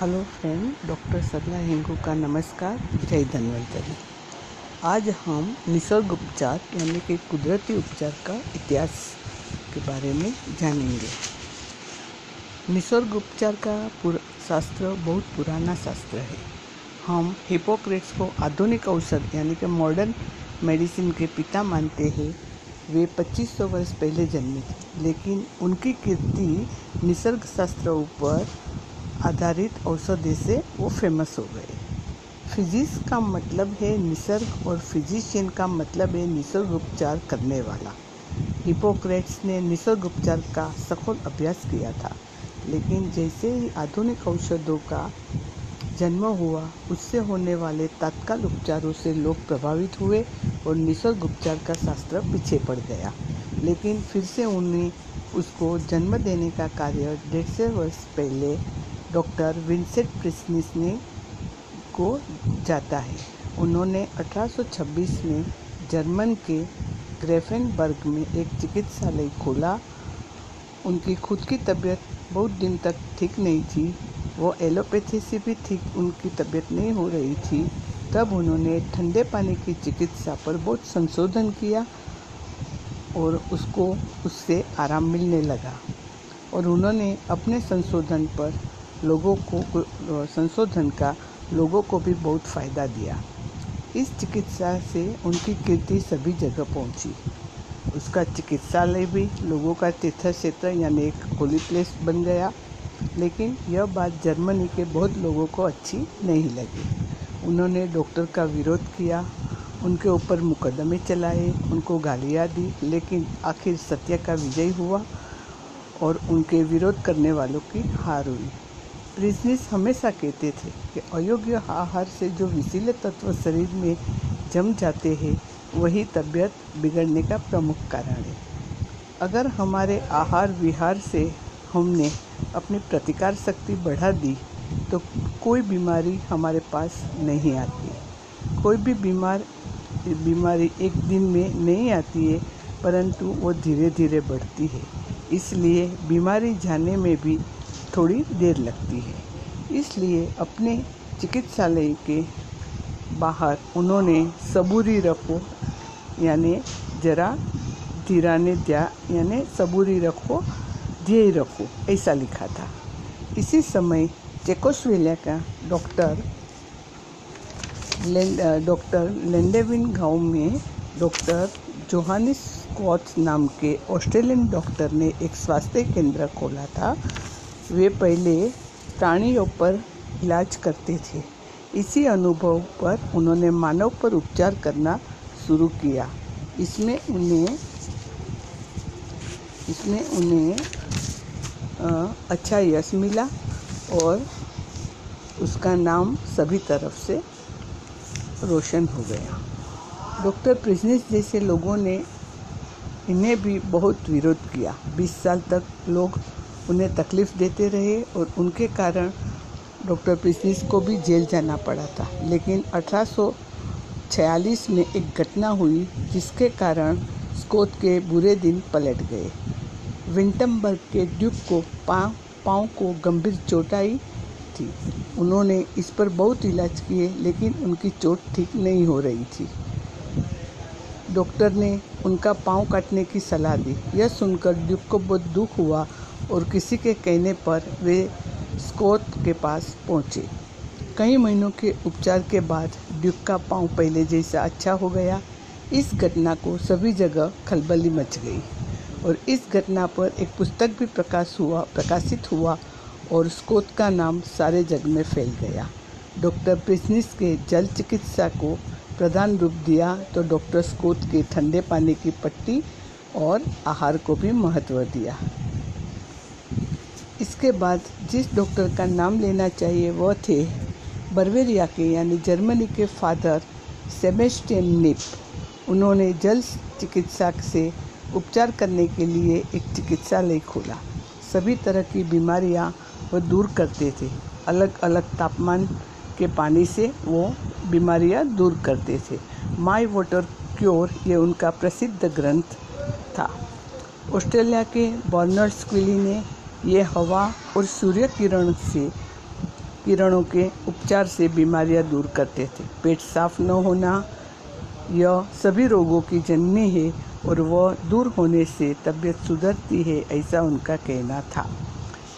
Hello friend, doctor Sarla Hingu का नमस्कार, जय धन्वंतरी। आज हम निसर्ग उपचार, यानी कि कुदरती उपचार का इतिहास के बारे में जानेंगे। निसर्ग उपचार का शास्त्र बहुत पुराना शास्त्र है। हम हिपोक्रेट्स को आधुनिक औषध, यानी कि मॉडर्न मेडिसिन के पिता मानते हैं। वे 2500 वर्ष पहले जन्मे थे, लेकिन उनकी कीर्ति निसर्ग शास्त्र ऊपर आधारित औषधि से वो फ़ेमस हो गए। फिजिक्स का मतलब है निसर्ग और फिजिशियन का मतलब है निसर्ग उपचार करने वाला। हिपोक्रेट्स ने निसर्ग उपचार का सखोल अभ्यास किया था, लेकिन जैसे ही आधुनिक औषधों का जन्म हुआ, उससे होने वाले तत्काल उपचारों से लोग प्रभावित हुए और निसर्ग उपचार का शास्त्र पीछे पड़ गया। लेकिन फिर से उन्हें उसको जन्म देने का कार्य डेढ़ सौ वर्ष पहले डॉक्टर विंसेंट प्रिस्निस ने को जाता है। उन्होंने 1826 में जर्मन के ग्रेफेनबर्ग में एक चिकित्सालय खोला। उनकी खुद की तबीयत बहुत दिन तक ठीक नहीं थी। वो एलोपैथी से भी ठीक उनकी तबीयत नहीं हो रही थी। तब उन्होंने ठंडे पानी की चिकित्सा पर बहुत संशोधन किया और उसको, उससे आराम मिलने लगा। और उन्होंने अपने संशोधन पर लोगों को संशोधन का लोगों को भी बहुत फ़ायदा दिया। इस चिकित्सा से उनकी कीर्ति सभी जगह पहुँची। उसका चिकित्सालय भी लोगों का तीर्थ क्षेत्र यानी एक होली प्लेस बन गया। लेकिन यह बात जर्मनी के बहुत लोगों को अच्छी नहीं लगी। उन्होंने डॉक्टर का विरोध किया, उनके ऊपर मुकदमे चलाए, उनको गालियाँ दी, लेकिन आखिर सत्य का विजय हुआ और उनके विरोध करने वालों की हार हुई। प्रिजनिस हमेशा कहते थे कि अयोग्य आहार से जो विशीले तत्व शरीर में जम जाते हैं, वही तबीयत बिगड़ने का प्रमुख कारण है। अगर हमारे आहार विहार से हमने अपनी प्रतिकार शक्ति बढ़ा दी तो कोई बीमारी हमारे पास नहीं आती कोई भी बीमार, बीमारी एक दिन में नहीं आती है, परंतु वो धीरे धीरे बढ़ती है। इसलिए बीमारी जाने में भी थोड़ी देर लगती है। इसलिए अपने चिकित्सालय के बाहर उन्होंने सबूरी रखो, यानी जरा धीराने दिया, यानी सबूरी रखो, ध्येय रखो, ऐसा लिखा था। इसी समय चेकोस्वेलिया का डॉक्टर डॉक्टर लेंडेविन गाँव में डॉक्टर जोहानिस स्कॉट्स नाम के ऑस्ट्रेलियन डॉक्टर ने एक स्वास्थ्य केंद्र खोला था। वे पहले प्राणियों पर इलाज करते थे। इसी अनुभव पर उन्होंने मानव पर उपचार करना शुरू किया। इसमें उन्हें इसमें उन्हें अच्छा यश मिला और उसका नाम सभी तरफ़ से रोशन हो गया। डॉक्टर प्रिजनिस जैसे लोगों ने इन्हें भी बहुत विरोध किया। 20 साल तक लोग उन्हें तकलीफ़ देते रहे और उनके कारण डॉक्टर प्रिस्निस को भी जेल जाना पड़ा था। लेकिन 1846 में एक घटना हुई जिसके कारण स्कोत के बुरे दिन पलट गए। विंटमबर्ग के ड्यूक को पाँव पाँव को गंभीर चोट आई थी। उन्होंने इस पर बहुत इलाज किए, लेकिन उनकी चोट ठीक नहीं हो रही थी। डॉक्टर ने उनका पाँव काटने की सलाह दी। यह सुनकर ड्यूक को बहुत दुख हुआ और किसी के कहने पर वे स्कोत के पास पहुँचे। कई महीनों के उपचार के बाद ड्यूक का पाँव पहले जैसा अच्छा हो गया। इस घटना को सभी जगह खलबली मच गई और इस घटना पर एक पुस्तक भी प्रकाश हुआ, प्रकाशित हुआ और स्कोत का नाम सारे जग में फैल गया। डॉक्टर प्रिस्निस के जल चिकित्सा को प्रधान रूप दिया तो डॉक्टर स्कोत के ठंडे पानी की पट्टी और आहार को भी महत्व दिया। इसके बाद जिस डॉक्टर का नाम लेना चाहिए वह थे बर्वेरिया के, यानी जर्मनी के फादर सेबेस्टियन निप। उन्होंने जल चिकित्सा से उपचार करने के लिए एक चिकित्सालय खोला। सभी तरह की बीमारियाँ वो दूर करते थे। अलग अलग तापमान के पानी से वो बीमारियाँ दूर करते थे। माई वाटर क्योर, ये उनका प्रसिद्ध ग्रंथ था। ऑस्ट्रेलिया के बर्नर्ड स्क्विली ने ये हवा और सूर्य किरण से, किरणों के उपचार से बीमारियाँ दूर करते थे। पेट साफ़ न होना, यह सभी रोगों की जननी है और वह दूर होने से तबीयत सुधरती है, ऐसा उनका कहना था।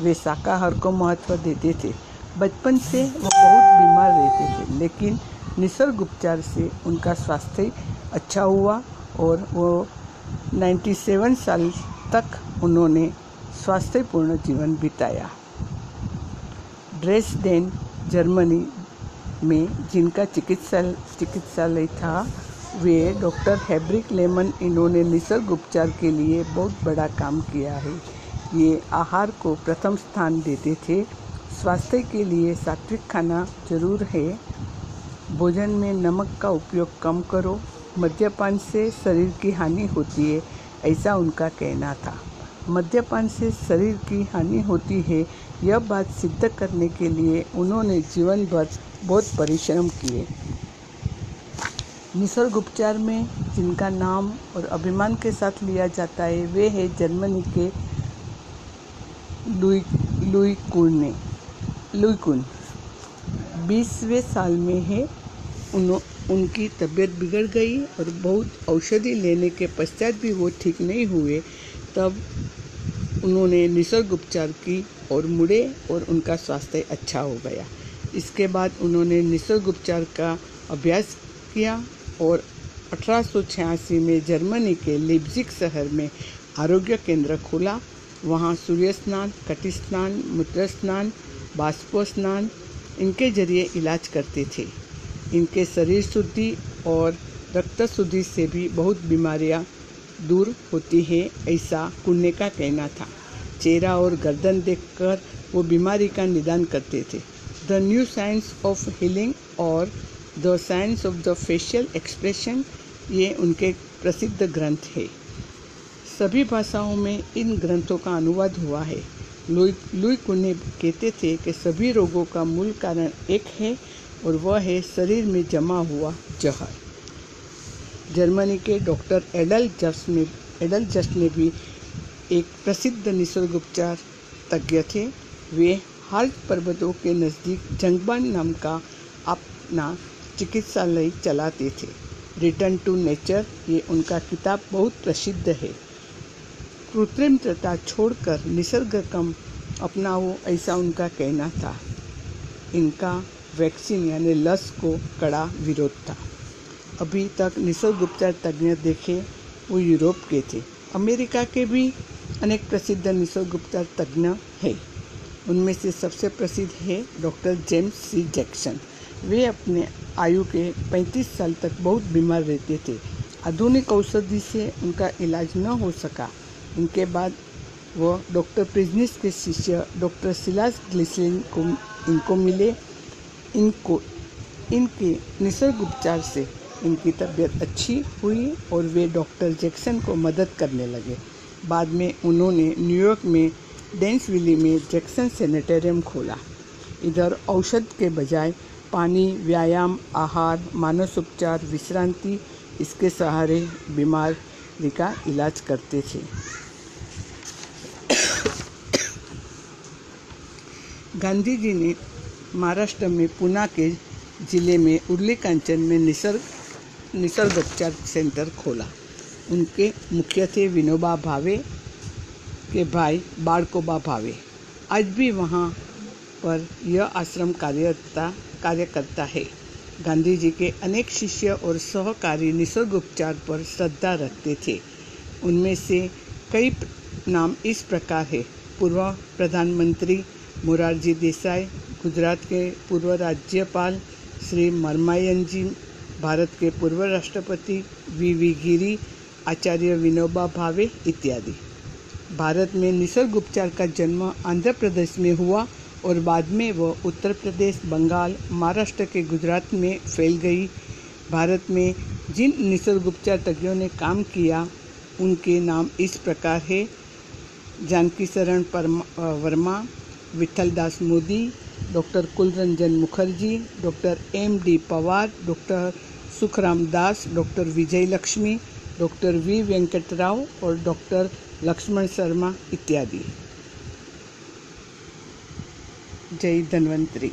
वे शाकाहार को महत्व देते थे। बचपन से वो बहुत बीमार रहते थे, लेकिन निसर्ग उपचार से उनका स्वास्थ्य अच्छा हुआ और वो 97 साल तक उन्होंने स्वास्थ्यपूर्ण जीवन बिताया। ड्रेसडेन जर्मनी में जिनका चिकित्सा चिकित्सालय था, वे डॉक्टर हैब्रिक लेमन इन्होंने निसर्ग उपचार के लिए बहुत बड़ा काम किया है। ये आहार को प्रथम स्थान देते थे। स्वास्थ्य के लिए सात्विक खाना ज़रूर है। भोजन में नमक का उपयोग कम करो। मद्यपान से शरीर की हानि होती है, ऐसा उनका कहना था। मद्यपान से शरीर की हानि होती है, यह बात सिद्ध करने के लिए उन्होंने जीवन भर बहुत परिश्रम किए। निसर्ग उपचार में जिनका नाम और अभिमान के साथ लिया जाता है, वे है जर्मनी के लुई लुई कुन लुई कुन बीसवें साल में है उन उनकी तबीयत बिगड़ गई और बहुत औषधि लेने के पश्चात भी वो ठीक नहीं हुए। तब उन्होंने निसर्ग उपचार की और मुड़े और उनका स्वास्थ्य अच्छा हो गया। इसके बाद उन्होंने निसर्ग उपचार का अभ्यास किया और अठारह सौ छियासी में जर्मनी के लिप्जिक शहर में आरोग्य केंद्र खोला। वहाँ सूर्य स्नान, कटी स्नान, मूत्र स्नान, बाष्पो स्नान इनके ज़रिए इलाज करते थे। इनके शरीर शुद्धि और रक्त शुद्धि से भी बहुत बीमारियाँ दूर होती है, ऐसा कुन्ने का कहना था। चेहरा और गर्दन देखकर वो बीमारी का निदान करते थे। The new science of healing और the science of the facial expression ये उनके प्रसिद्ध ग्रंथ है। सभी भाषाओं में इन ग्रंथों का अनुवाद हुआ है। लुई लुई कुने कहते थे कि सभी रोगों का मूल कारण एक है और वह है शरीर में जमा हुआ जहर। जर्मनी के डॉक्टर एडल जस्ट ने एडल जस्ट ने भी एक प्रसिद्ध निसर्ग उपचार तज्ञ थे। वे हाल पर्वतों के नज़दीक जंगबान नाम का अपना चिकित्सालय चलाते थे। रिटर्न टू नेचर ये उनका किताब बहुत प्रसिद्ध है। कृत्रिमता छोड़कर निसर्ग कम अपनाओ, ऐसा उनका कहना था। इनका वैक्सीन यानी लस को कड़ा विरोध था। अभी तक निसर्ग उपचार तज्ञ देखे वो यूरोप के थे। अमेरिका के भी अनेक प्रसिद्ध निसर्ग उपचार तज्ञ हैं। उनमें से सबसे प्रसिद्ध है डॉक्टर जेम्स सी जैक्सन। वे अपने आयु के 35 साल तक बहुत बीमार रहते थे। आधुनिक औषधि से उनका इलाज न हो सका। उनके बाद वह डॉक्टर प्रिजनिस के शिष्य डॉक्टर सिलास ग्लिसलिन को इनको मिले। इनको, इनके निसर्ग उपचार से इनकी तबीयत अच्छी हुई और वे डॉक्टर जैक्सन को मदद करने लगे। बाद में उन्होंने न्यूयॉर्क में डेंसविली में जैक्सन सेनेटेरियम खोला। इधर औषध के बजाय पानी, व्यायाम, आहार मानस उपचार विश्रांति, इसके सहारे बीमारी का इलाज करते थे। गांधी जी ने महाराष्ट्र में पुना के ज़िले में उर्ली कांचन में निसर्ग निसर्ग उपचार सेंटर खोला। उनके मुख्य थे विनोबा भावे के भाई बाड़कोबा भावे। आज भी वहाँ पर यह आश्रम कार्यता कार्य करता है। गांधी जी के अनेक शिष्य और सहकारी निसर्ग उपचार पर श्रद्धा रखते थे। उनमें से कई नाम इस प्रकार है। पूर्व प्रधानमंत्री मोरारजी देसाई, गुजरात के पूर्व राज्यपाल श्री मरमायन जी भारत के पूर्व राष्ट्रपति वी वी गिरी, आचार्य विनोबा भावे इत्यादि। भारत में निसर्ग उपचार का जन्म आंध्र प्रदेश में हुआ और बाद में वह उत्तर प्रदेश, बंगाल, महाराष्ट्र के गुजरात में फैल गई। भारत में जिन निसर्ग उपचार तज्ञों ने काम किया, उनके नाम इस प्रकार है। Janaki Sharan Verma Vithal Das Modi, doctor Kulranjan Mukherjee, doctor M D Pawar, doctor Sukhram Das, doctor Vijay Lakshmi, doctor V Venkat Rao और डॉक्टर लक्ष्मण शर्मा इत्यादि। जय धन्वंतरी।